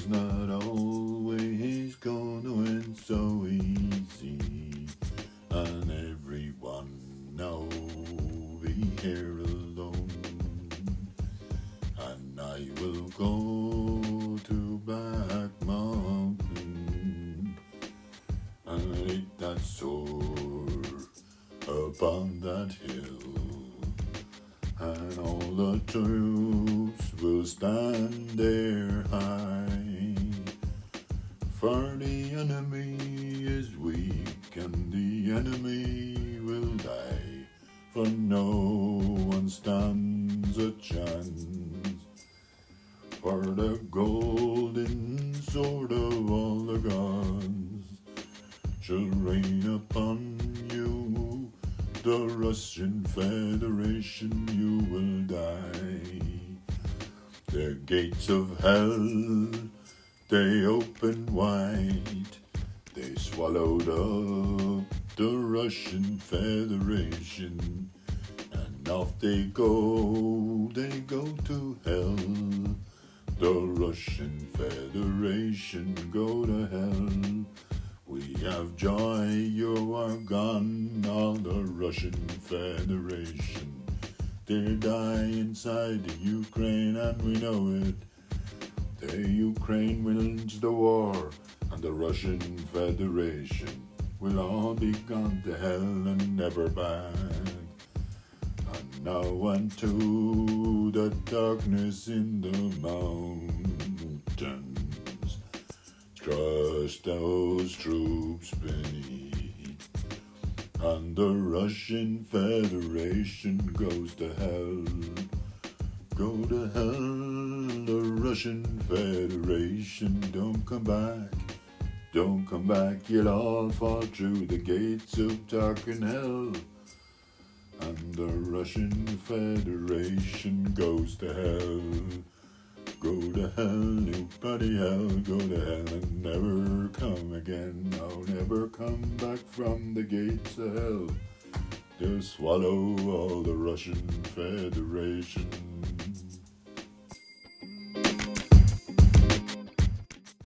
is not always gonna win so easy, and everyone know be here alone, and I will go to Black Mountain and eat that soul upon that hill, and all the troops will stand there high. Enemy is weak and the enemy will die. For no one stands a chance. For the golden sword of all the gods shall rain upon you. The Russian Federation, you will die. The gates of hell, they open wide. They swallowed up the Russian Federation. And off they go, they go to hell. The Russian Federation go to hell. We have joy, you are gone, all the Russian Federation. They die inside the Ukraine, and we know it. The Ukraine wins the war, and the Russian Federation will all be gone to hell and never back. And now unto the darkness in the mountains. Trust those troops beneath. And the Russian Federation goes to hell. Go to hell, Russian Federation. Don't come back. Don't come back, you'll all fall through the gates of dark and hell. And the Russian Federation goes to hell. Go to hell, you bloody hell, go to hell and never come again. No, never come back from the gates of hell. They'll swallow all the Russian Federation.